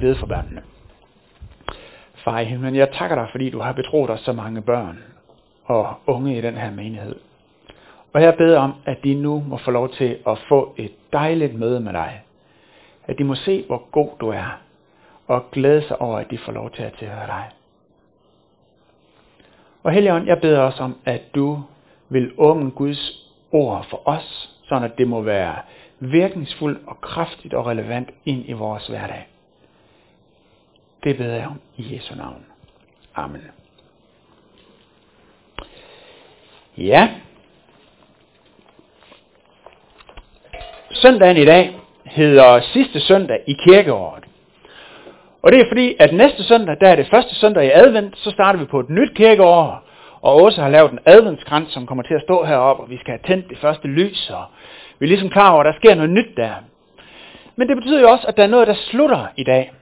bede for børnene. Far i himlen, jeg takker dig, fordi du har betroet os så mange børn og unge i den her menighed. Og jeg beder om, at de nu må få lov til at få et dejligt møde med dig. At de må se, hvor god du er, og glæde sig over, at de får lov til at tilhøre dig. Og Helligånd, jeg beder også om, at du vil åbne Guds ord for os, sådan at det må være virkningsfuldt og kraftigt og relevant ind i vores hverdag. Det beder jeg om i Jesu navn. Amen. Ja. Søndagen i dag hedder sidste søndag i kirkeåret. Og det er fordi, at næste søndag, der er det første søndag i advent, så starter vi på et nyt kirkeår, og også har lavet en adventskrans, som kommer til at stå heroppe, og vi skal have tændt det første lys, og vi er ligesom klar over, at der sker noget nyt der. Men det betyder jo også, at der er noget, der slutter i dag.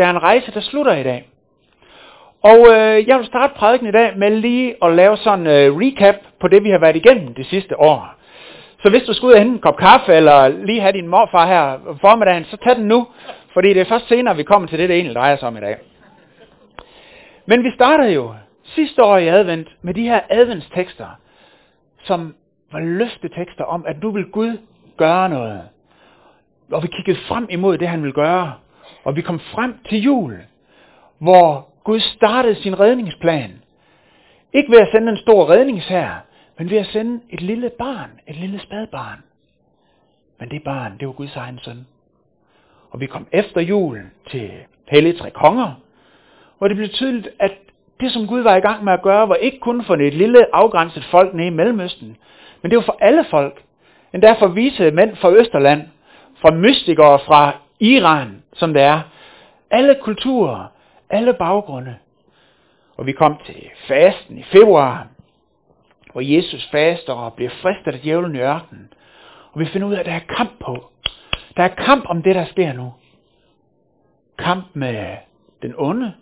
Der er en rejse, der slutter i dag. Og øh, jeg vil starte prædiken i dag med lige at lave sådan en øh, recap på det, vi har været igennem det sidste år. Så hvis du skulle ud og hente en kop kaffe, eller lige have din morfar her formiddagen, så tag den nu, fordi det er først senere, vi kommer til det, det egentlig drejer sig om i dag. Men vi startede jo sidste år i advent med de her adventstekster, som var løftetekster om, at nu vil Gud gøre noget. Og vi kiggede frem imod det, han vil gøre. Og vi kom frem til jul, hvor Gud startede sin redningsplan. Ikke ved at sende en stor redningshær, men ved at sende et lille barn, et lille spædbarn. Men det barn, det var Guds egen søn. Og vi kom efter julen til Hellige Tre Konger, hvor det blev tydeligt, at det, som Gud var i gang med at gøre, var ikke kun for et lille afgrænset folk nede i Mellemøsten, men det var for alle folk. Endda for vise mænd fra Østerland, fra mystikere fra Iran, som det er. Alle kulturer, alle baggrunde. Og vi kom til fasten i februar, hvor Jesus faster og bliver fristet af djævlen i ørkenen. Og vi finder ud af, at der er kamp på. Der er kamp om det, der sker nu. Kamp med den onde.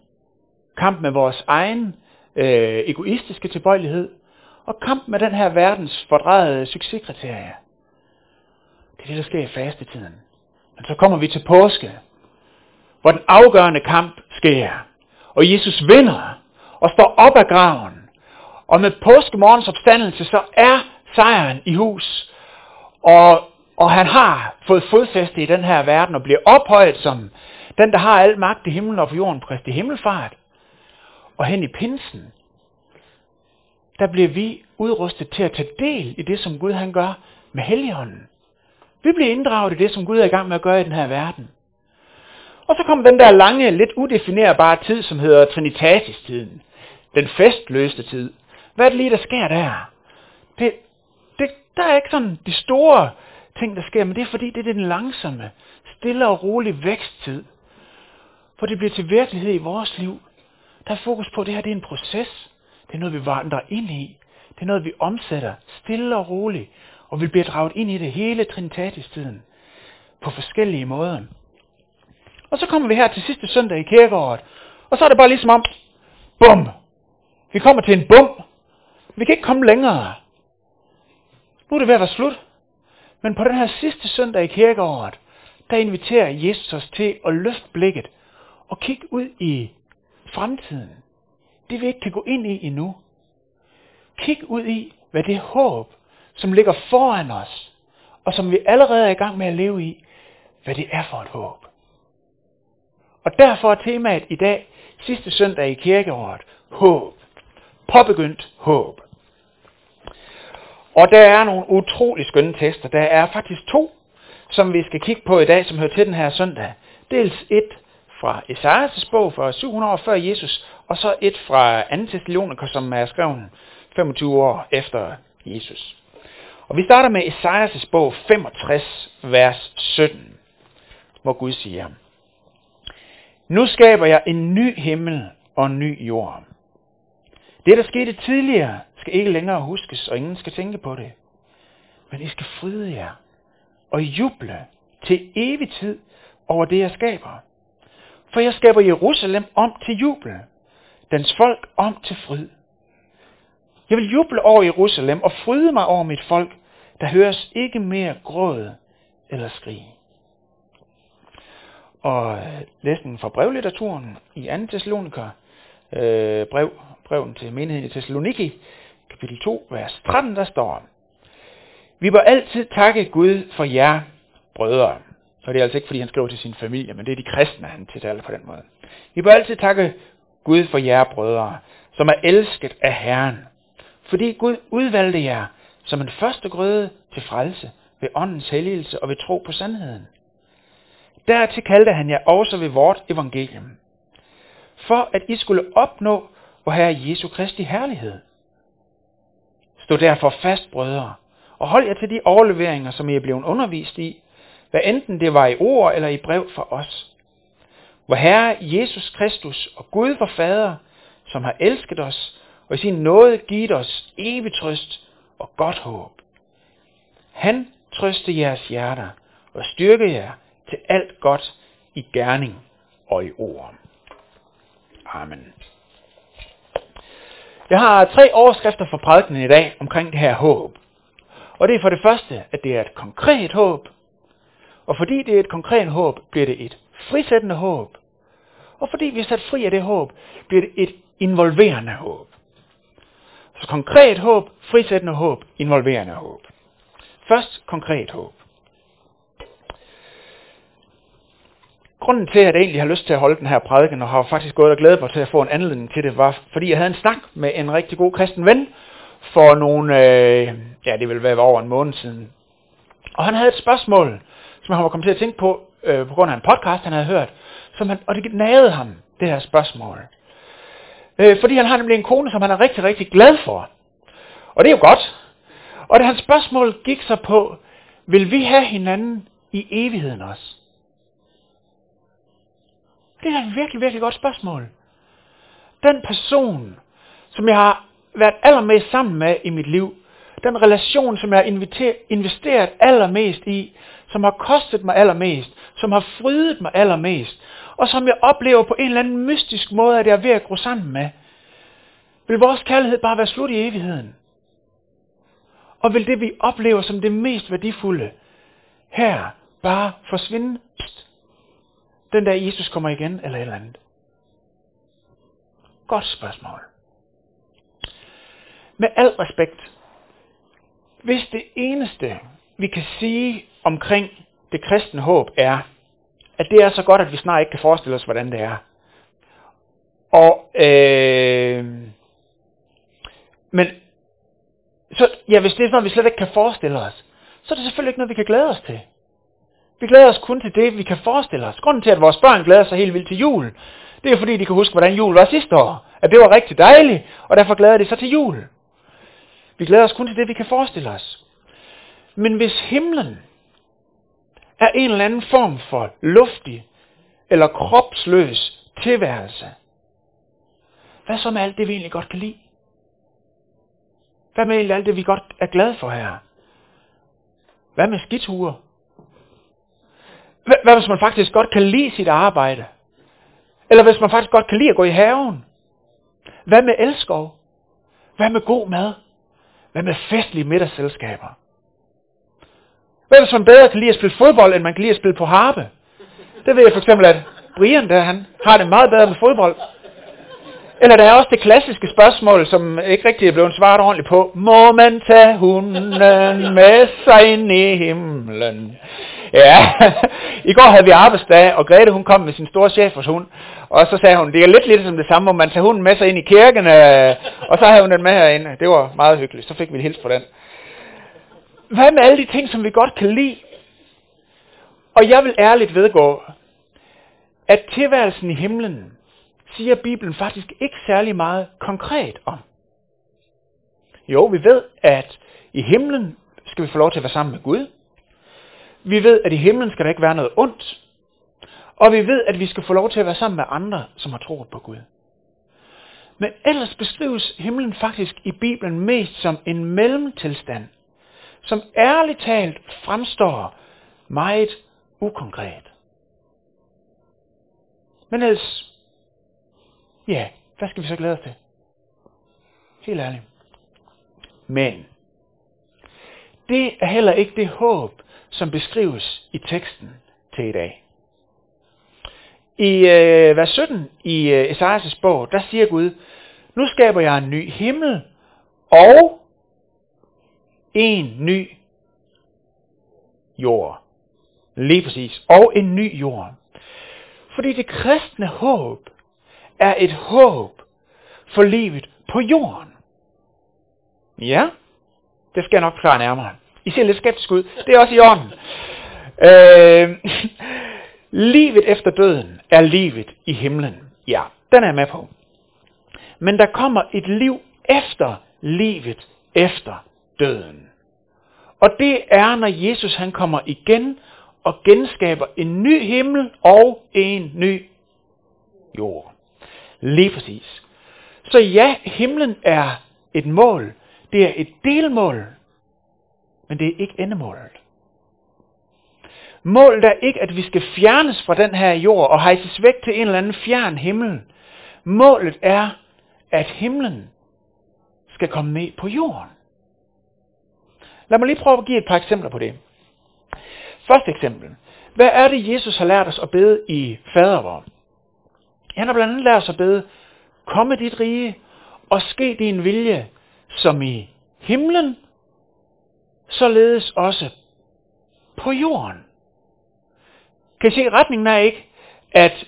Kamp med vores egen øh, egoistiske tilbøjelighed. Og kamp med den her verdens fordrejede succeskriterie. Det er det, der sker i fastetiden. Men så kommer vi til påske, hvor den afgørende kamp sker. Og Jesus vinder og står op af graven. Og med påskemorgens opstandelse, så er sejren i hus. Og, og han har fået fodfæste i den her verden og bliver ophøjet som den, der har al magt i himlen og på jorden, Kristi himmelfart. Og hen i pinsen, der bliver vi udrustet til at tage del i det, som Gud han gør med Helligånden. Vi bliver inddraget i det, som Gud er i gang med at gøre i den her verden. Og så kom den der lange, lidt udefinerbare tid, som hedder Trinitatis-tiden. Den festløste tid. Hvad er det lige, der sker der? Det, det, der er ikke sådan de store ting, der sker, men det er fordi, det er den langsomme, stille og rolige væksttid. For det bliver til virkelighed i vores liv. Der er fokus på, at det her det er en proces. Det er noget, vi vandrer ind i. Det er noget, vi omsætter stille og roligt. Og vi bliver draget ind i det hele Trinitatis-tiden. På forskellige måder. Og så kommer vi her til sidste søndag i kirkeåret. Og så er det bare ligesom om, bum! Vi kommer til en bum. Vi kan ikke komme længere. Nu er det ved at være slut. Men på den her sidste søndag i kirkeåret, der inviterer Jesus os til at løfte blikket og kigge ud i fremtiden. Det vi ikke kan gå ind i endnu. Kig ud i, hvad det håb, som ligger foran os, og som vi allerede er i gang med at leve i, hvad det er for et håb. Og derfor er temaet i dag, sidste søndag i kirkeåret, håb. Påbegyndt håb. Og der er nogle utrolig skønne tekster. Der er faktisk to, som vi skal kigge på i dag, som hører til den her søndag. Dels et fra Esajas' bog fra 700 år før Jesus, og så et fra 2. Thessaloniker, som er skrevet 25 år efter Jesus. Og vi starter med Esajas' bog 65, vers 17, hvor Gud siger, nu skaber jeg en ny himmel og en ny jord. Det, der skete tidligere, skal ikke længere huskes, og ingen skal tænke på det. Men I skal fryde jer og juble til evig tid over det, jeg skaber. For jeg skaber Jerusalem om til jubel, dens folk om til fryd. Jeg vil juble over Jerusalem og fryde mig over mit folk. Der høres ikke mere gråd eller skrig. Og læsningen fra brevlitteraturen i 2. Thessaloniker, øh, brev, breven til menigheden i Thessaloniki, kapitel 2, vers 13, der står, Vi bør altid takke Gud for jer, brødre. Og det er altså ikke, fordi han skriver til sin familie, men det er de kristne, han tiltaler på den måde. Vi bør altid takke Gud for jer, brødre, som er elsket af Herren. Fordi Gud udvalgte jer som en første grøde til frelse ved åndens helligelse og ved tro på sandheden. Dertil kaldte han jer også ved vort evangelium, for at I skulle opnå vor Herre Jesu Kristi herlighed. Stå derfor fast, brødre, og hold jer til de overleveringer, som I er blevet undervist i, hvad enten det var i ord eller i brev fra os. Hvor Herre Jesus Kristus og Gud vor Fader, som har elsket os og i sin nåde givet os evig trøst og godt håb. Han trøste jeres hjerter og styrke jer til alt godt i gerning og i ord. Amen. Jeg har tre overskrifter for prædikenen i dag omkring det her håb. Og det er for det første, at det er et konkret håb. Og fordi det er et konkret håb, bliver det et frisættende håb. Og fordi vi er sat fri af det håb, bliver det et involverende håb. Så konkret håb, frisættende håb, involverende håb. Først konkret håb. Grunden til, at jeg egentlig har lyst til at holde den her prædiken, og har faktisk gået og glædet mig til at få en anledning til det, var, fordi jeg havde en snak med en rigtig god kristen ven for nogle, øh, ja, det ville være over en måned siden. Og han havde et spørgsmål, som han var kommet til at tænke på, øh, på grund af en podcast, han havde hørt, som han, og det nagede ham, det her spørgsmål. Øh, fordi han har nemlig en kone, som han er rigtig, rigtig glad for. Og det er jo godt. Og det hans spørgsmål gik så på, vil vi have hinanden i evigheden også? Det er et virkelig, virkelig godt spørgsmål. Den person, som jeg har været allermest sammen med i mit liv, den relation, som jeg har investeret allermest i, som har kostet mig allermest, som har frydet mig allermest, og som jeg oplever på en eller anden mystisk måde, at jeg er ved at gro sammen med, vil vores kærlighed bare være slut i evigheden. Og vil det, vi oplever som det mest værdifulde, her bare forsvinde? Pst. Den der Jesus kommer igen, eller et eller andet. Godt spørgsmål. Med al respekt. Hvis det eneste, vi kan sige omkring det kristne håb, er, at det er så godt, at vi snart ikke kan forestille os, hvordan det er. Og, øh, men, så, ja, hvis det er sådan vi slet ikke kan forestille os, så er det selvfølgelig ikke noget, vi kan glæde os til. Vi glæder os kun til det, vi kan forestille os. Grunden til, at vores børn glæder sig helt vildt til jul, det er fordi, de kan huske, hvordan jul var sidste år. At det var rigtig dejligt, og derfor glæder de sig til jul. Vi glæder os kun til det, vi kan forestille os. Men hvis himlen er en eller anden form for luftig eller kropsløs tilværelse, hvad så med alt det, vi egentlig godt kan lide? Hvad med alt det, vi godt er glade for her? Hvad med skiture? Hvad hvis man faktisk godt kan lide sit arbejde? Eller hvis man faktisk godt kan lide at gå i haven? Hvad med elskov? Hvad med god mad? Hvad med festlige middagsselskaber? Hvad hvis man bedre kan lide at spille fodbold, end man kan lide at spille på harpe? Det ved jeg for eksempel, at Brian der, han har det meget bedre med fodbold. Eller der er også det klassiske spørgsmål, som ikke rigtig er blevet svaret ordentligt på. Må man tage hunden med sig ind i himlen? Ja, i går havde vi arbejdsdag, og Grete hun kom med sin store chef hos hund, og så sagde hun, det er lidt lidt som det samme, om man tager hunden med sig ind i kirken, øh, og så havde hun den med herinde. Det var meget hyggeligt, så fik vi hils på den. Hvad med alle de ting, som vi godt kan lide? Og jeg vil ærligt vedgå, at tilværelsen i himlen, siger Bibelen faktisk ikke særlig meget konkret om. Jo, vi ved, at i himlen skal vi få lov til at være sammen med Gud. Vi ved, at i himlen skal der ikke være noget ondt. Og vi ved, at vi skal få lov til at være sammen med andre, som har troet på Gud. Men ellers beskrives himlen faktisk i Bibelen mest som en mellemtilstand, som ærligt talt fremstår meget ukonkret. Men ellers, ja, hvad skal vi så glæde os til? Helt ærligt. Men, det er heller ikke det håb, som beskrives i teksten til i dag. I øh, vers 17 i øh, Esajas' bog, der siger Gud, nu skaber jeg en ny himmel og en ny jord. Lige præcis. Og en ny jord. Fordi det kristne håb er et håb for livet på jorden. Ja, det skal jeg nok klare nærmere. I ser lidt skeptisk ud. Det er også i ånden. Øh, livet efter døden er livet i himlen. Ja, den er jeg med på. Men der kommer et liv efter livet efter døden. Og det er, når Jesus han kommer igen og genskaber en ny himmel og en ny jord. Lige præcis. Så ja, himlen er et mål. Det er et delmål. Men det er ikke endemålet. Målet er ikke, at vi skal fjernes fra den her jord og hejses væk til en eller anden fjern himmel. Målet er, at himlen skal komme ned på jorden. Lad mig lige prøve at give et par eksempler på det. Første eksempel. Hvad er det, Jesus har lært os at bede i fadervor? Han har blandt andet lært sig at bede, komme dit rige, og ske din vilje, som i himlen, således også på jorden. Kan I se, retningen er ikke, at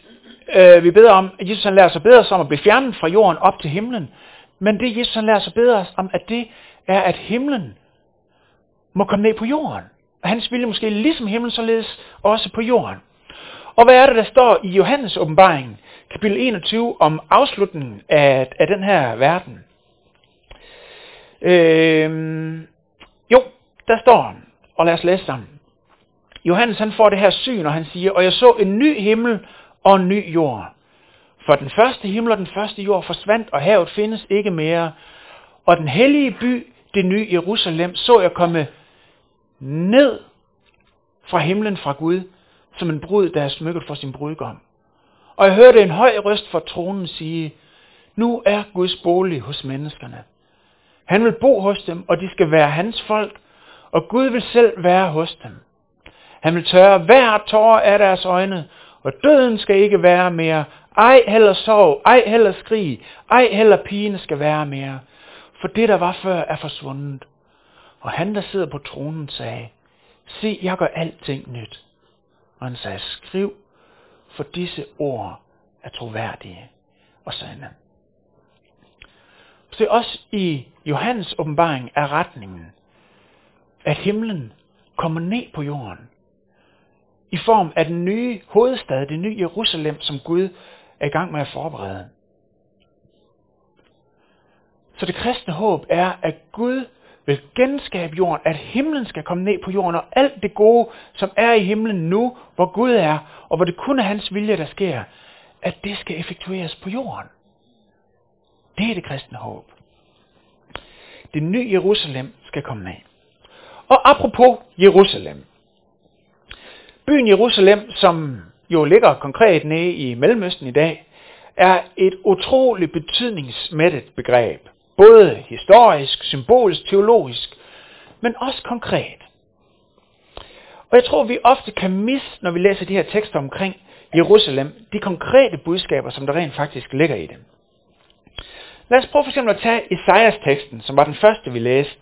øh, vi beder om, at Jesus han lærer sig bedre som om at blive fjernet fra jorden op til himlen, men det Jesus han lærer sig bedre om, at det er, at himlen må komme ned på jorden. Og hans vilje måske ligesom himlen, således også på jorden. Og hvad er det, der står i Johannes åbenbaring, kapitel 21, om afslutningen af, af den her verden? Øhm, jo, der står, og lad os læse sammen. Johannes han får det her syn, og han siger, og jeg så en ny himmel og en ny jord. For den første himmel og den første jord forsvandt, og havet findes ikke mere. Og den hellige by, det nye Jerusalem, så jeg komme ned fra himlen fra Gud, som en brud, der er smykket for sin brudgom. Og jeg hørte en høj røst fra tronen sige, nu er Guds bolig hos menneskerne. Han vil bo hos dem, og de skal være hans folk, og Gud vil selv være hos dem. Han vil tørre hver tårer af deres øjne, og døden skal ikke være mere. Ej heller sorg, ej heller skrig, ej heller pine skal være mere. For det, der var før, er forsvundet. Og han, der sidder på tronen, sagde, se, jeg gør alting nyt. Og han sagde, skriv, for disse ord er troværdige og sande. Se også i Johannes åbenbaring er retningen, at himlen kommer ned på jorden i form af den nye hovedstad, det nye Jerusalem, som Gud er i gang med at forberede. Så det kristne håb er, at Gud vil genskabe jorden, at himlen skal komme ned på jorden, og alt det gode, som er i himlen nu, hvor Gud er, og hvor det kun er hans vilje, der sker, at det skal effektueres på jorden. Det er det kristne håb. Det nye Jerusalem skal komme ned. Og apropos Jerusalem. Byen Jerusalem, som jo ligger konkret nede i Mellemøsten i dag, er et utroligt betydningsmættet begreb. Både historisk, symbolisk, teologisk, men også konkret. Og jeg tror, vi ofte kan misse, når vi læser de her tekster omkring Jerusalem, de konkrete budskaber, som der rent faktisk ligger i dem. Lad os prøve for eksempel at tage Esajas teksten, som var den første, vi læste,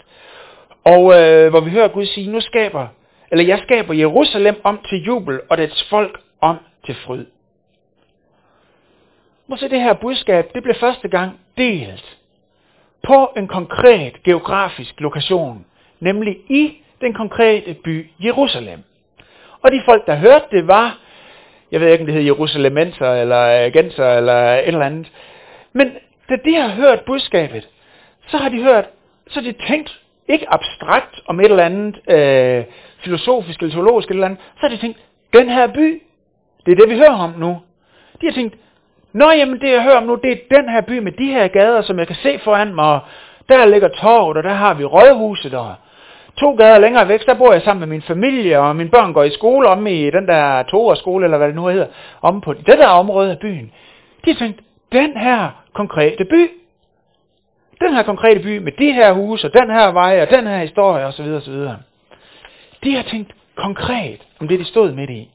og øh, hvor vi hører Gud sige, nu skaber eller jeg skaber Jerusalem om til jubel, og dets folk om til fryd. Måske det her budskab, det blev første gang delt på en konkret geografisk lokation, nemlig i den konkrete by Jerusalem. Og de folk, der hørte det, var, jeg ved ikke, om det hed Jerusalemenser, eller Genser, eller et eller andet. Men da de har hørt budskabet, så har de hørt, så de tænkt, ikke abstrakt om et eller andet øh, filosofisk eller teologisk eller andet, så har de tænkt, den her by, det er det, vi hører om nu. De har tænkt, Nå jamen det jeg hører om nu, det er den her by med de her gader, som jeg kan se foran mig, og der ligger torvet, og der har vi rådhuset, og to gader længere væk, der bor jeg sammen med min familie, og mine børn går i skole om i den der toårsskole, eller hvad det nu hedder, om på det der område af byen. De tænkte, den her konkrete by, den her konkrete by med de her huse, og den her vej, og den her historie, osv. osv. De har tænkt konkret om det, de stod midt i.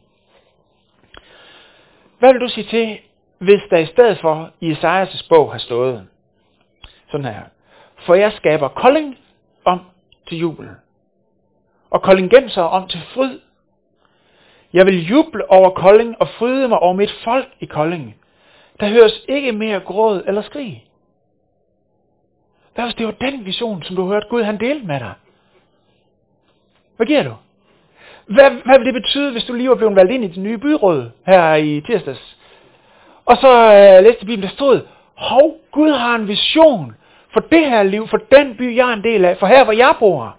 Hvad vil du sige til, hvis der i stedet for i Esajas bog har stået sådan her. For jeg skaber Kolding om til jubel. Og Koldingenser om til fryd. Jeg vil juble over Kolding og fryde mig over mit folk i Kolding. Der høres ikke mere gråd eller skrig. Hvad hvis det var den vision, som du hørte Gud han delte med dig? Hvad giver du? Hvad, hvad vil det betyde, hvis du lige var blevet valgt ind i det nye byråd her i tirsdags? Og så øh, læste Bibelen, der stod, hov, Gud har en vision for det her liv, for den by, jeg er en del af, for her, hvor jeg bor.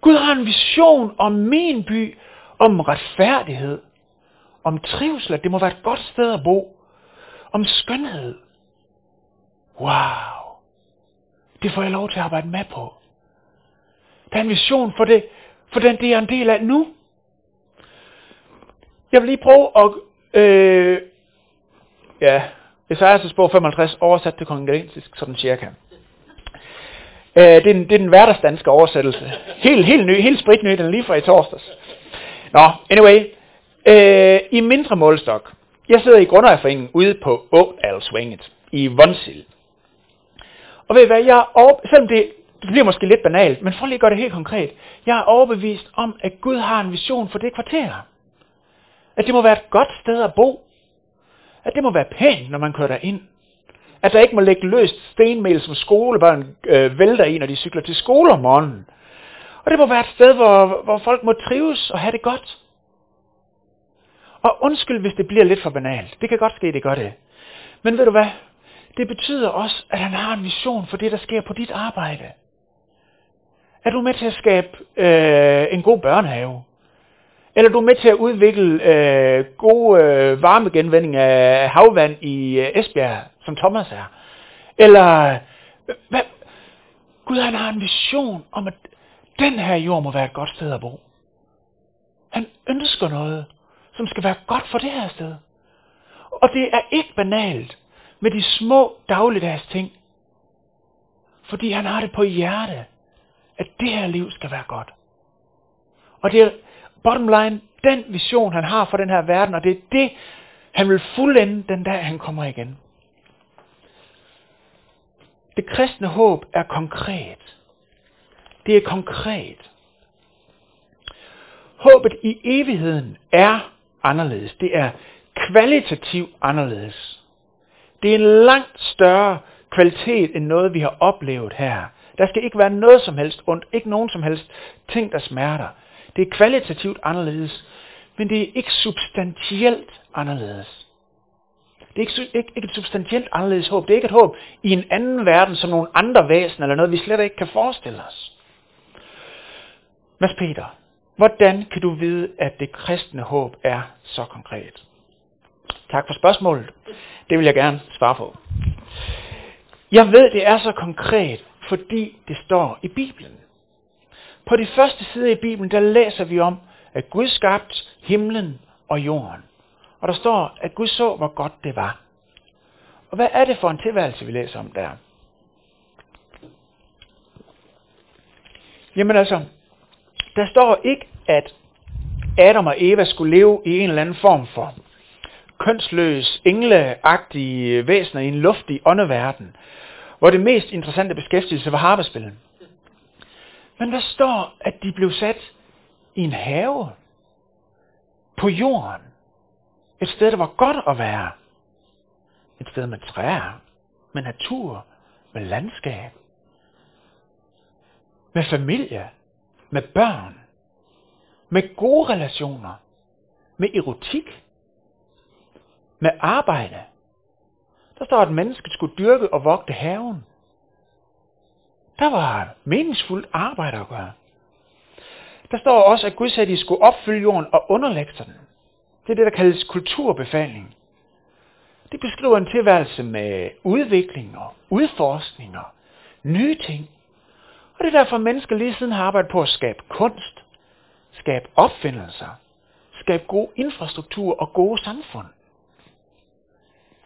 Gud har en vision om min by, om retfærdighed, om trivsel, at det må være et godt sted at bo, om skønhed. Wow! Det får jeg lov til at arbejde med på. Der er en vision for det, for den, det er en del af nu. Jeg vil lige prøve at, øh, ja, Esajas bog 55 oversat til kongregensisk sådan cirka. Øh, det, er den, det er den hverdagsdanske oversættelse. Helt, helt ny, helt spritny, den er lige fra i torsdags. Nå, anyway. Øh, I mindre målstok. Jeg sidder i grundejerforeningen ude på Ådalsvinget i Vonsil. Og ved I hvad, jeg er over, selvom det, det bliver måske lidt banalt, men for lige at gøre det helt konkret. Jeg er overbevist om, at Gud har en vision for det kvarter. At det må være et godt sted at bo. At det må være pænt, når man kører derind. At der ikke må ligge løst stenmel, som skolebørn øh, vælter i, når de cykler til skole om morgenen. Og det må være et sted, hvor, hvor folk må trives og have det godt. Og undskyld, hvis det bliver lidt for banalt. Det kan godt ske, det gør det. Men ved du hvad? Det betyder også, at han har en vision for det, der sker på dit arbejde. Er du med til at skabe øh, en god børnehave? Eller du er med til at udvikle øh, god øh, varmegenvending af havvand i øh, Esbjerg, som Thomas er? Eller øh, hvad? Gud han har en vision om, at den her jord må være et godt sted at bo. Han ønsker noget, som skal være godt for det her sted. Og det er ikke banalt med de små dagligdags ting. Fordi han har det på hjerte, at det her liv skal være godt. Og det er bottom line, den vision han har for den her verden, og det er det, han vil fuldende den dag, han kommer igen. Det kristne håb er konkret. Det er konkret. Håbet i evigheden er anderledes. Det er kvalitativt anderledes. Det er en langt større kvalitet end noget, vi har oplevet her. Der skal ikke være noget som helst ondt, ikke nogen som helst ting, der smerter. Det er kvalitativt anderledes, men det er ikke substantielt anderledes. Det er ikke, ikke, ikke et substantielt anderledes håb. Det er ikke et håb i en anden verden som nogle andre væsen eller noget, vi slet ikke kan forestille os. Mads Peter, hvordan kan du vide, at det kristne håb er så konkret? Tak for spørgsmålet. Det vil jeg gerne svare på. Jeg ved, det er så konkret, fordi det står i Bibelen. På de første sider i Bibelen, der læser vi om, at Gud skabte himlen og jorden. Og der står, at Gud så, hvor godt det var. Og hvad er det for en tilværelse, vi læser om der? Jamen altså, der står ikke, at Adam og Eva skulle leve i en eller anden form for kønsløs, engleagtige væsener i en luftig åndeverden, hvor det mest interessante beskæftigelse var harpespillet. Men der står, at de blev sat i en have på jorden. Et sted, der var godt at være. Et sted med træer, med natur, med landskab, med familie, med børn, med gode relationer, med erotik, med arbejde. Der står, at mennesket skulle dyrke og vogte haven. Der var meningsfuldt arbejde at gøre. Der står også, at Gud sagde, at de skulle opfylde jorden og underlægge sig den. Det er det, der kaldes kulturbefaling. Det beskriver en tilværelse med udvikling og udforskning og nye ting. Og det er derfor, at mennesker lige siden har arbejdet på at skabe kunst, skabe opfindelser, skabe god infrastruktur og gode samfund.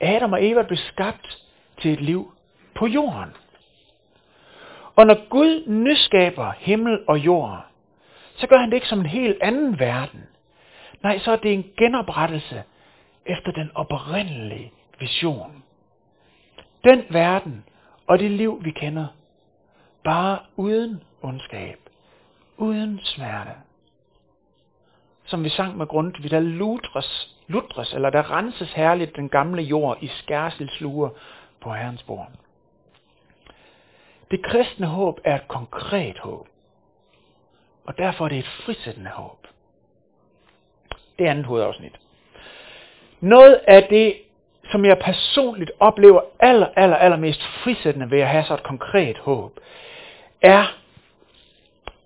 Adam og Eva blev skabt til et liv på jorden. Og når Gud nyskaber himmel og jord, så gør han det ikke som en helt anden verden. Nej, så er det en genoprettelse efter den oprindelige vision. Den verden og det liv, vi kender, bare uden ondskab, uden smerte. Som vi sang med Grundtvig, der lutres, lutres, eller der renses herligt den gamle jord i skærselsluer på Herrens bord. Det kristne håb er et konkret håb. Og derfor er det et frisættende håb. Det er andet hovedafsnit. Noget af det, som jeg personligt oplever aller, aller, aller mest frisættende ved at have så et konkret håb, er,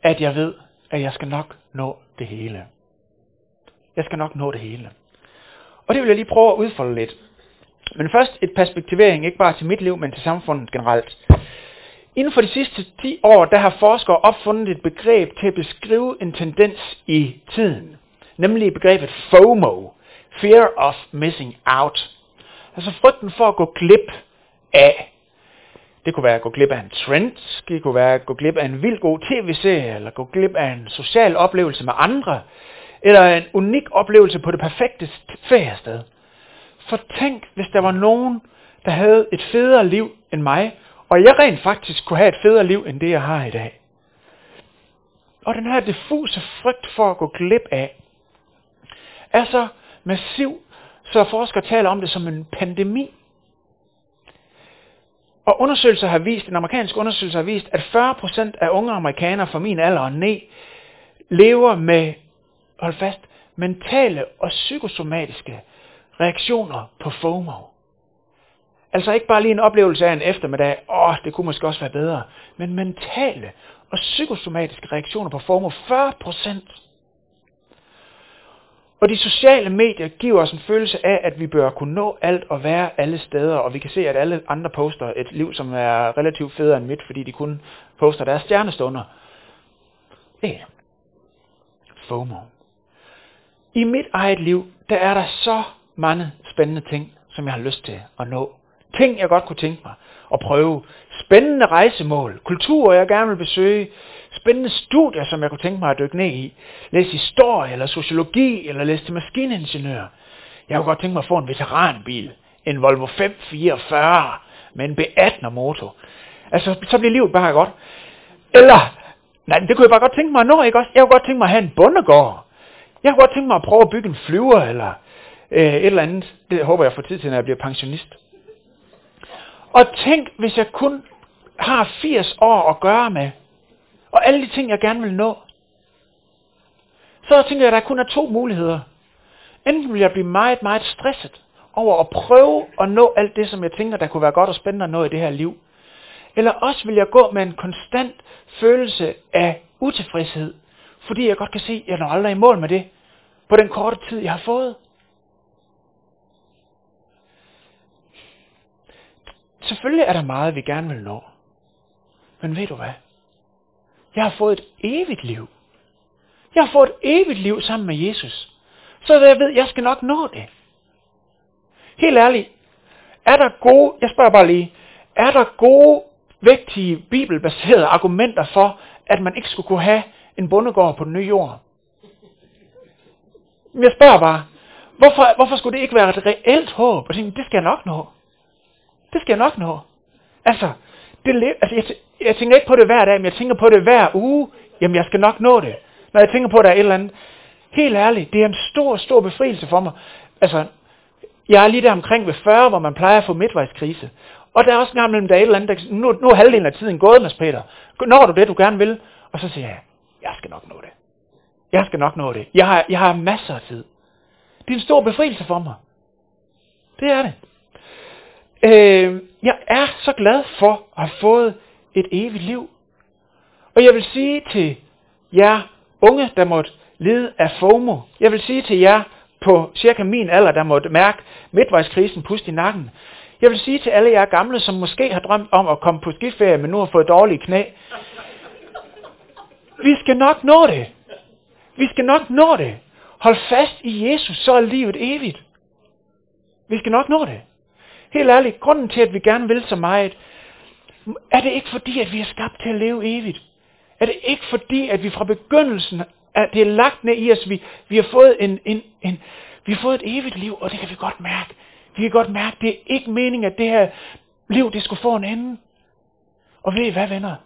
at jeg ved, at jeg skal nok nå det hele. Jeg skal nok nå det hele. Og det vil jeg lige prøve at udfolde lidt. Men først et perspektivering, ikke bare til mit liv, men til samfundet generelt. Inden for de sidste 10 år, der har forskere opfundet et begreb til at beskrive en tendens i tiden. Nemlig begrebet FOMO. Fear of missing out. Altså frygten for at gå glip af. Det kunne være at gå glip af en trend, det kunne være at gå glip af en vild god tv-serie, eller gå glip af en social oplevelse med andre, eller en unik oplevelse på det perfekte feriested. For tænk, hvis der var nogen, der havde et federe liv end mig, og jeg rent faktisk kunne have et federe liv, end det jeg har i dag. Og den her diffuse frygt for at gå glip af, er så massiv, så forskere taler om det som en pandemi. Og undersøgelser har vist, en amerikansk undersøgelse har vist, at 40% af unge amerikanere fra min alder og ned lever med, hold fast, mentale og psykosomatiske reaktioner på FOMO. Altså ikke bare lige en oplevelse af en eftermiddag, åh, det kunne måske også være bedre, men mentale og psykosomatiske reaktioner på formål 40 procent. Og de sociale medier giver os en følelse af, at vi bør kunne nå alt og være alle steder, og vi kan se, at alle andre poster et liv, som er relativt federe end mit, fordi de kun poster deres stjernestunder. Det er FOMO. I mit eget liv, der er der så mange spændende ting, som jeg har lyst til at nå. Ting, jeg godt kunne tænke mig at prøve. Spændende rejsemål. Kulturer, jeg gerne vil besøge. Spændende studier, som jeg kunne tænke mig at dykke ned i. Læse historie, eller sociologi, eller læse til maskiningeniør. Jeg kunne godt tænke mig at få en veteranbil. En Volvo 544 med en B18 motor. Altså, så bliver livet bare godt. Eller, nej, det kunne jeg bare godt tænke mig at nå, ikke også? Jeg kunne godt tænke mig at have en bondegård. Jeg kunne godt tænke mig at prøve at bygge en flyver, eller øh, et eller andet. Det håber jeg får tid til, når jeg bliver pensionist. Og tænk, hvis jeg kun har 80 år at gøre med, og alle de ting, jeg gerne vil nå, så tænker jeg, at der kun er to muligheder. Enten vil jeg blive meget, meget stresset over at prøve at nå alt det, som jeg tænker, der kunne være godt og spændende at nå i det her liv. Eller også vil jeg gå med en konstant følelse af utilfredshed, fordi jeg godt kan se, at jeg når aldrig i mål med det, på den korte tid, jeg har fået. Selvfølgelig er der meget, vi gerne vil nå. Men ved du hvad? Jeg har fået et evigt liv. Jeg har fået et evigt liv sammen med Jesus. Så jeg ved, jeg skal nok nå det. Helt ærligt. Er der gode, jeg spørger bare lige, er der gode, vægtige, bibelbaserede argumenter for, at man ikke skulle kunne have en bondegård på den nye jord? Jeg spørger bare, hvorfor, hvorfor skulle det ikke være et reelt håb? Og tænke, det skal jeg nok nå. Det skal jeg nok nå. Altså, det, altså jeg, jeg tænker ikke på det hver dag, men jeg tænker på det hver uge. Jamen, jeg skal nok nå det. Når jeg tænker på, at der er et eller andet. Helt ærligt, det er en stor, stor befrielse for mig. Altså, jeg er lige der omkring ved 40, hvor man plejer at få midtvejskrise. Og der er også en gang mellem, der er et eller andet, der, nu, nu er halvdelen af tiden gået, Mads Peter. Når du det, du gerne vil? Og så siger jeg, jeg skal nok nå det. Jeg skal nok nå det. Jeg har, jeg har masser af tid. Det er en stor befrielse for mig. Det er det. Øh, jeg er så glad for at have fået et evigt liv. Og jeg vil sige til jer unge, der måtte lide af FOMO, jeg vil sige til jer på cirka min alder, der måtte mærke midtvejskrisen pust i nakken, jeg vil sige til alle jer gamle, som måske har drømt om at komme på skiferie, men nu har fået dårlige knæ, vi skal nok nå det. Vi skal nok nå det. Hold fast i Jesus, så er livet evigt. Vi skal nok nå det. Helt ærligt, grunden til, at vi gerne vil så meget, er det ikke fordi, at vi er skabt til at leve evigt? Er det ikke fordi, at vi fra begyndelsen, at det er lagt ned i os, vi, vi har fået en, en, en Vi har fået et evigt liv, og det kan vi godt mærke. Vi kan godt mærke, det er ikke meningen, at det her liv, det skulle få en ende. Og ved I hvad, venner?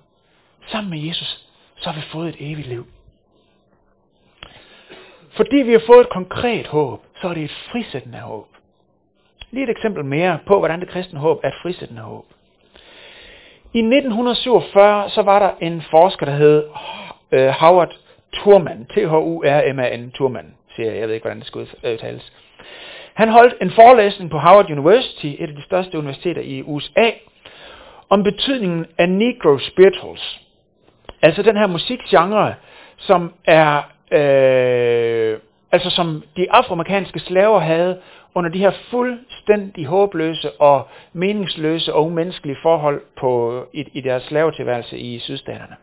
Sammen med Jesus, så har vi fået et evigt liv. Fordi vi har fået et konkret håb, så er det et frisættende håb. Lige et eksempel mere på, hvordan det kristne håb er et frisættende håb. I 1947 så var der en forsker, der hed øh, Howard Thurman, T-H-U-R-M-A-N, Thurman, siger jeg, jeg ved ikke, hvordan det skal udtales. Han holdt en forelæsning på Howard University, et af de største universiteter i USA, om betydningen af Negro Spirituals. Altså den her musikgenre, som er, øh, altså som de afroamerikanske slaver havde under de her fuldstændig håbløse og meningsløse og umenneskelige forhold på, i, i deres slavetilværelse i sydstaterne.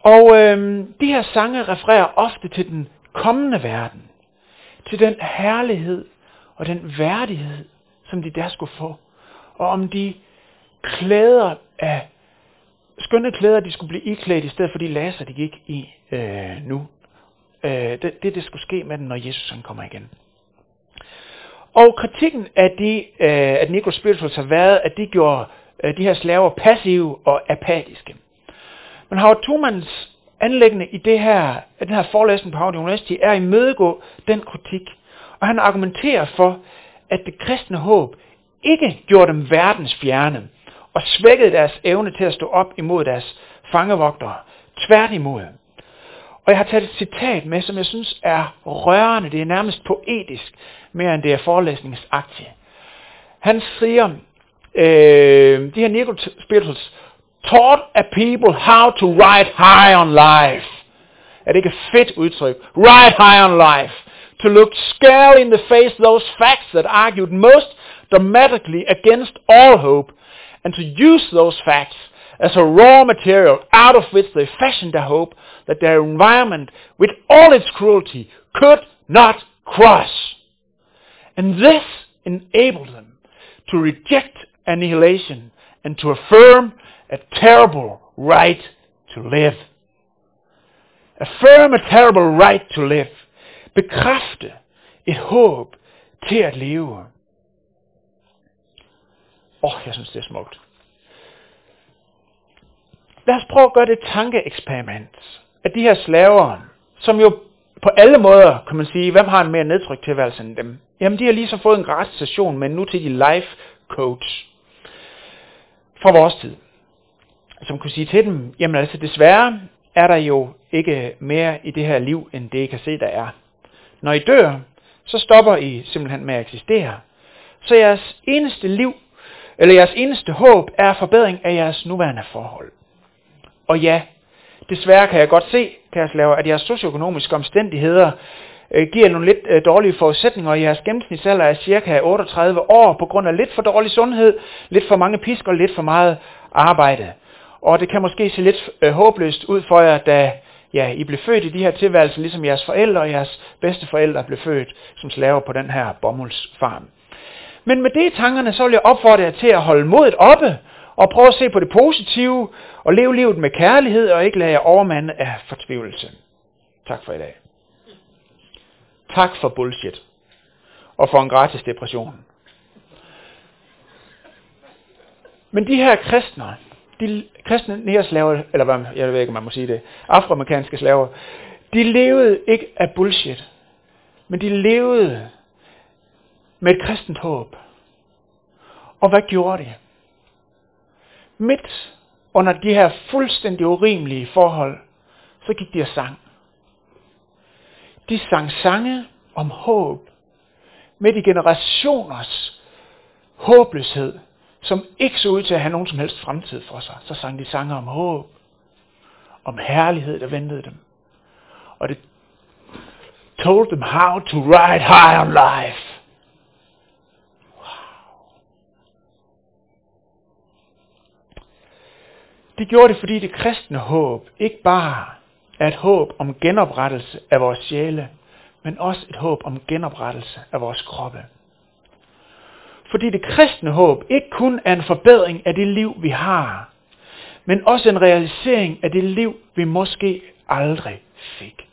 Og øh, de her sange refererer ofte til den kommende verden, til den herlighed og den værdighed, som de der skulle få, og om de klæder af skønne klæder, de skulle blive iklædt, i stedet for de laser, de gik i øh, nu. Øh, det, det, det skulle ske med dem, når Jesus han kommer igen. Og kritikken af det, øh, at Negro Spirituals har været, at det gjorde øh, de her slaver passive og apatiske. Men Howard Thurmans anlæggende i det her, den her forelæsning på Harvard University er at imødegå den kritik. Og han argumenterer for, at det kristne håb ikke gjorde dem verdens fjerne og svækkede deres evne til at stå op imod deres fangevogtere. Tværtimod. Og jeg har taget et citat med, som jeg synes er rørende. Det er nærmest poetisk, mere end det er forelæsningsagtigt. Han siger, øh, de her Nico Spirituals taught a people how to ride high on life. Er det ikke et fedt udtryk? Ride high on life. To look squarely in the face those facts that argued most dramatically against all hope, and to use those facts as a raw material out of which they fashioned a hope that their environment, with all its cruelty, could not cross. And this enabled them to reject annihilation and to affirm a terrible right to live. Affirm a terrible right to live. Bekræfte et håb til at leve. Åh, oh, jeg synes, det er smukt. Lad os prøve at gøre det tankeeksperiment, at de her slaver, som jo på alle måder, kan man sige, hvem har en mere nedtrykt tilværelse end dem? Jamen, de har lige så fået en gratis session med til de life coach fra vores tid som kunne sige til dem, jamen altså desværre er der jo ikke mere i det her liv, end det I kan se, der er. Når I dør, så stopper I simpelthen med at eksistere. Så jeres eneste liv, eller jeres eneste håb, er forbedring af jeres nuværende forhold. Og ja, desværre kan jeg godt se, kære slaver, at jeres socioøkonomiske omstændigheder øh, giver nogle lidt øh, dårlige forudsætninger, og jeres gennemsnitsalder er cirka 38 år på grund af lidt for dårlig sundhed, lidt for mange pisker og lidt for meget arbejde. Og det kan måske se lidt øh, håbløst ud for jer, da ja, I blev født i de her tilværelser, ligesom jeres forældre og jeres bedste forældre blev født som slaver på den her bomuldsfarm. Men med det i tankerne, så vil jeg opfordre jer til at holde modet oppe, og prøv at se på det positive, og leve livet med kærlighed, og ikke lade jer overmande af fortvivlelse. Tak for i dag. Tak for bullshit. Og for en gratis depression. Men de her kristne, de kristne næreslaver, eller hvad, jeg ved ikke, om man må sige det, afroamerikanske slaver, de levede ikke af bullshit, men de levede med et kristent håb. Og hvad gjorde de? Midt under de her fuldstændig urimelige forhold, så gik de og sang. De sang sange om håb, midt i generationers håbløshed, som ikke så ud til at have nogen som helst fremtid for sig. Så sang de sange om håb, om herlighed, der ventede dem. Og det told them how to ride high on life. De gjorde det, fordi det kristne håb ikke bare er et håb om genoprettelse af vores sjæle, men også et håb om genoprettelse af vores kroppe. Fordi det kristne håb ikke kun er en forbedring af det liv, vi har, men også en realisering af det liv, vi måske aldrig fik.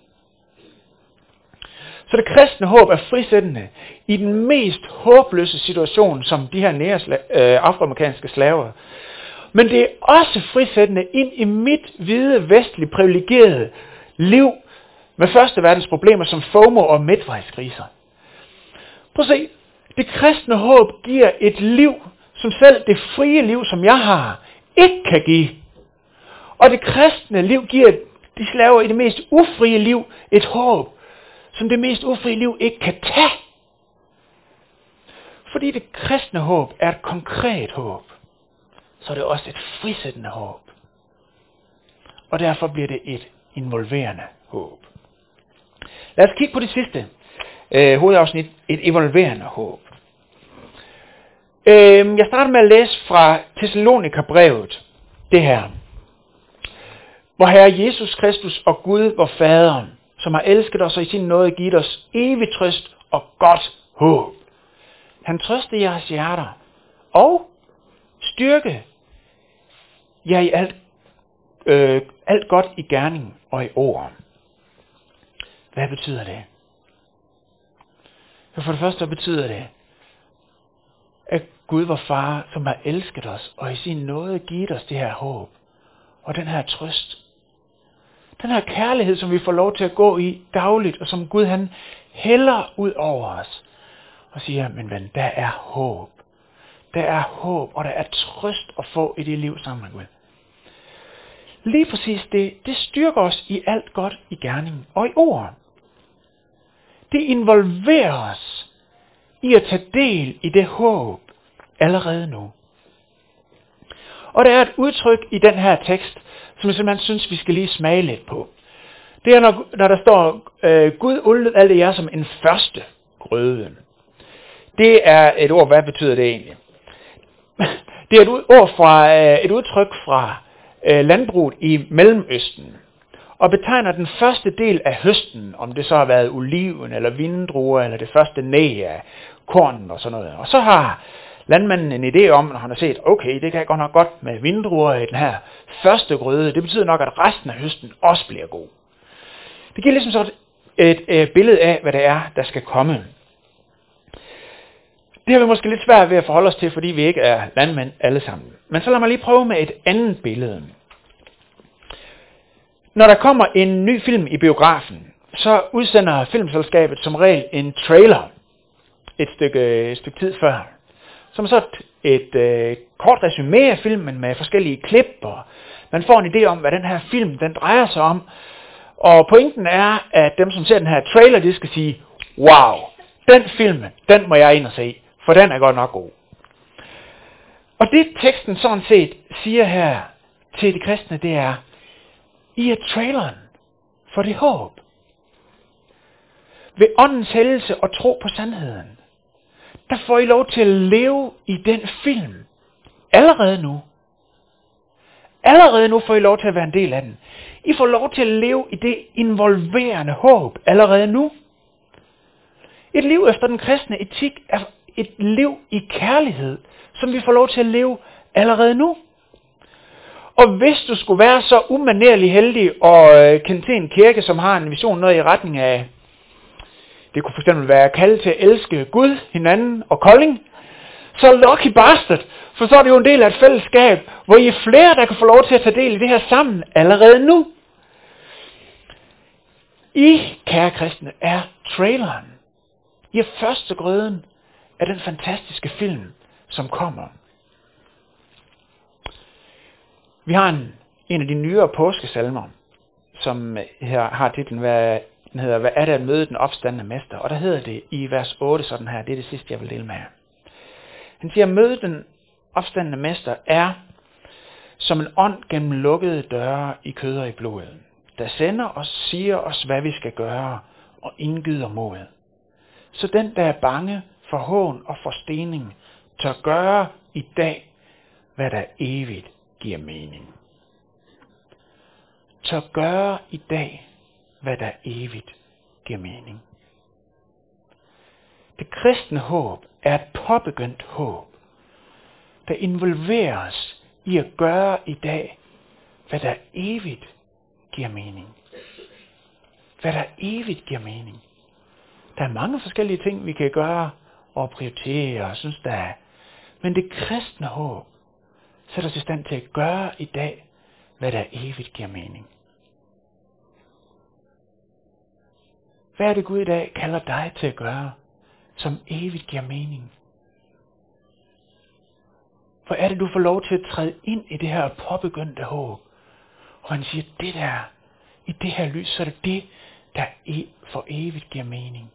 Så det kristne håb er frisættende i den mest håbløse situation, som de her nære øh, afroamerikanske slaver. Men det er også frisættende ind i mit hvide, vestlige, privilegerede liv med første verdens problemer som FOMO og midtvejskriser. Prøv at se, det kristne håb giver et liv, som selv det frie liv, som jeg har, ikke kan give. Og det kristne liv giver de slaver i det mest ufrie liv et håb, som det mest ufrie liv ikke kan tage. Fordi det kristne håb er et konkret håb, så er det også et frisættende håb. Og derfor bliver det et involverende håb. Lad os kigge på det sidste øh, hovedafsnit, et involverende håb. Øh, jeg starter med at læse fra Thessalonika-brevet, det her. Hvor Herre Jesus Kristus og Gud, vor Fader, som har elsket os og i sin nåde givet os evig trøst og godt håb. Han trøster jeres hjerter og styrke ja i alt, øh, alt godt i gerning og i ord. Hvad betyder det? For det første, betyder det? At Gud var far, som har elsket os, og i sin nåde givet os det her håb, og den her trøst. Den her kærlighed, som vi får lov til at gå i dagligt, og som Gud han hælder ud over os, og siger, men ven, der er håb. Der er håb, og der er trøst at få i det liv sammen med Gud. Lige præcis det, det styrker os i alt godt i gerningen og i ord det involverer os i at tage del i det håb allerede nu. Og der er et udtryk i den her tekst, som jeg simpelthen synes, vi skal lige smage lidt på. Det er, når, når der står, øh, Gud uldet alt jer som en første grøde. Det er et ord, hvad betyder det egentlig? Det er et ord fra, øh, et udtryk fra øh, landbruget i Mellemøsten og betegner den første del af høsten, om det så har været oliven eller vindruer eller det første næ af kornen og sådan noget. Og så har landmanden en idé om, når han har set, okay, det kan gå nok godt med vindruer i den her første grøde. Det betyder nok, at resten af høsten også bliver god. Det giver ligesom så et, øh, et, et billede af, hvad det er, der skal komme. Det har vi måske lidt svært ved at forholde os til, fordi vi ikke er landmænd alle sammen. Men så lad mig lige prøve med et andet billede. Når der kommer en ny film i biografen, så udsender filmselskabet som regel en trailer et stykke, et stykke tid før. Som så et, et øh, kort resume af filmen med forskellige klip, og man får en idé om, hvad den her film den drejer sig om. Og pointen er, at dem, som ser den her trailer, de skal sige, wow, den film, den må jeg ind og se, for den er godt nok god. Og det teksten sådan set siger her til de kristne, det er, i er traileren for det håb. Ved åndens hældelse og tro på sandheden, der får I lov til at leve i den film. Allerede nu. Allerede nu får I lov til at være en del af den. I får lov til at leve i det involverende håb allerede nu. Et liv efter den kristne etik er et liv i kærlighed, som vi får lov til at leve allerede nu. Og hvis du skulle være så umanerlig heldig og øh, kende til en kirke, som har en vision noget i retning af, det kunne fx være kaldet til at elske Gud, hinanden og kolding, så lucky bastard, for så er det jo en del af et fællesskab, hvor I er flere, der kan få lov til at tage del i det her sammen allerede nu. I, kære kristne, er traileren. I er første grøden af den fantastiske film, som kommer. Vi har en, en af de nyere påskesalmer, som øh, her har titlen, hvad, den hedder, hvad er det at møde den opstandende mester? Og der hedder det i vers 8 sådan her, det er det sidste, jeg vil dele med jer. Han siger, møde den opstandende mester er som en ånd gennem lukkede døre i kød og i blodet, der sender os, siger os, hvad vi skal gøre, og indgyder mod. Så den, der er bange for hån og for stening, tør gøre i dag, hvad der evigt giver mening. Tør gøre i dag, hvad der evigt giver mening. Det kristne håb er et påbegyndt håb, der involverer i at gøre i dag, hvad der evigt giver mening. Hvad der evigt giver mening. Der er mange forskellige ting, vi kan gøre og prioritere og synes, der er. Men det kristne håb sætter os i stand til at gøre i dag, hvad der evigt giver mening. Hvad er det Gud i dag kalder dig til at gøre, som evigt giver mening? Hvor er det, du får lov til at træde ind i det her påbegyndte håb? Og han siger, det der, i det her lys, så er det det, der e- for evigt giver mening.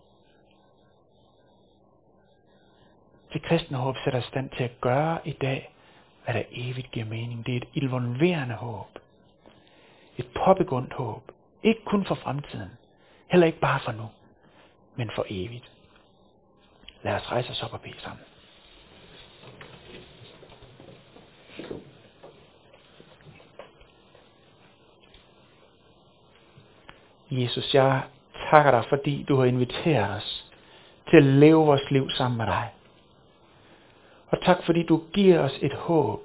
Det kristne håb sætter os stand til at gøre i dag, hvad der evigt giver mening. Det er et involverende håb. Et påbegundt håb. Ikke kun for fremtiden. Heller ikke bare for nu. Men for evigt. Lad os rejse os op og bede sammen. Jesus, jeg takker dig, fordi du har inviteret os til at leve vores liv sammen med dig. Og tak, fordi du giver os et håb,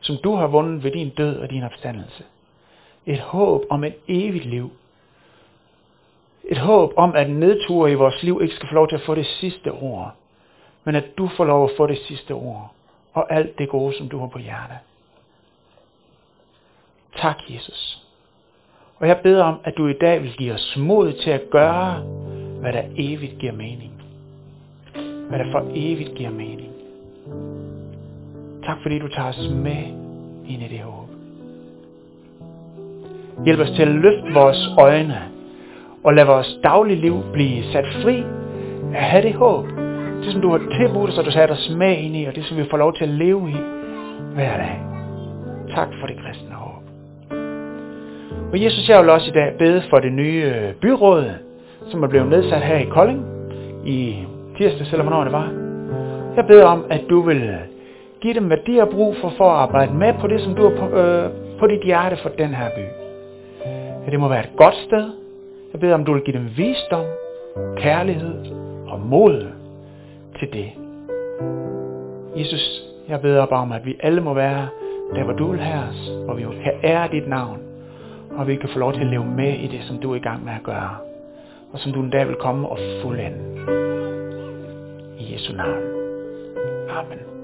som du har vundet ved din død og din opstandelse. Et håb om et evigt liv. Et håb om, at nedture i vores liv ikke skal få lov til at få det sidste ord, men at du får lov at få det sidste ord, og alt det gode, som du har på hjertet. Tak, Jesus. Og jeg beder om, at du i dag vil give os mod til at gøre, hvad der evigt giver mening. Hvad der for evigt giver mening. Tak fordi du tager os med ind i det håb. Hjælp os til at løfte vores øjne og lad vores daglige liv blive sat fri at have det håb. Det som du har tilbudt os, og du sat os med ind i, og det som vi får lov til at leve i hver dag. Tak for det kristne håb. Og Jesus, jeg vil også i dag bede for det nye øh, byråd, som er blevet nedsat her i Kolding i tirsdag, eller hvornår det var. Jeg beder om, at du vil Giv dem, hvad de har brug for, for at arbejde med på det, som du har på, øh, på dit hjerte for den her by. At det må være et godt sted. Jeg beder om, du vil give dem visdom, kærlighed og mod til det. Jesus, jeg beder bare om, at vi alle må være der, hvor du vil have os, hvor vi kan ære dit navn, og vi kan få lov til at leve med i det, som du er i gang med at gøre, og som du en dag vil komme og fuldende. I Jesu navn. Amen.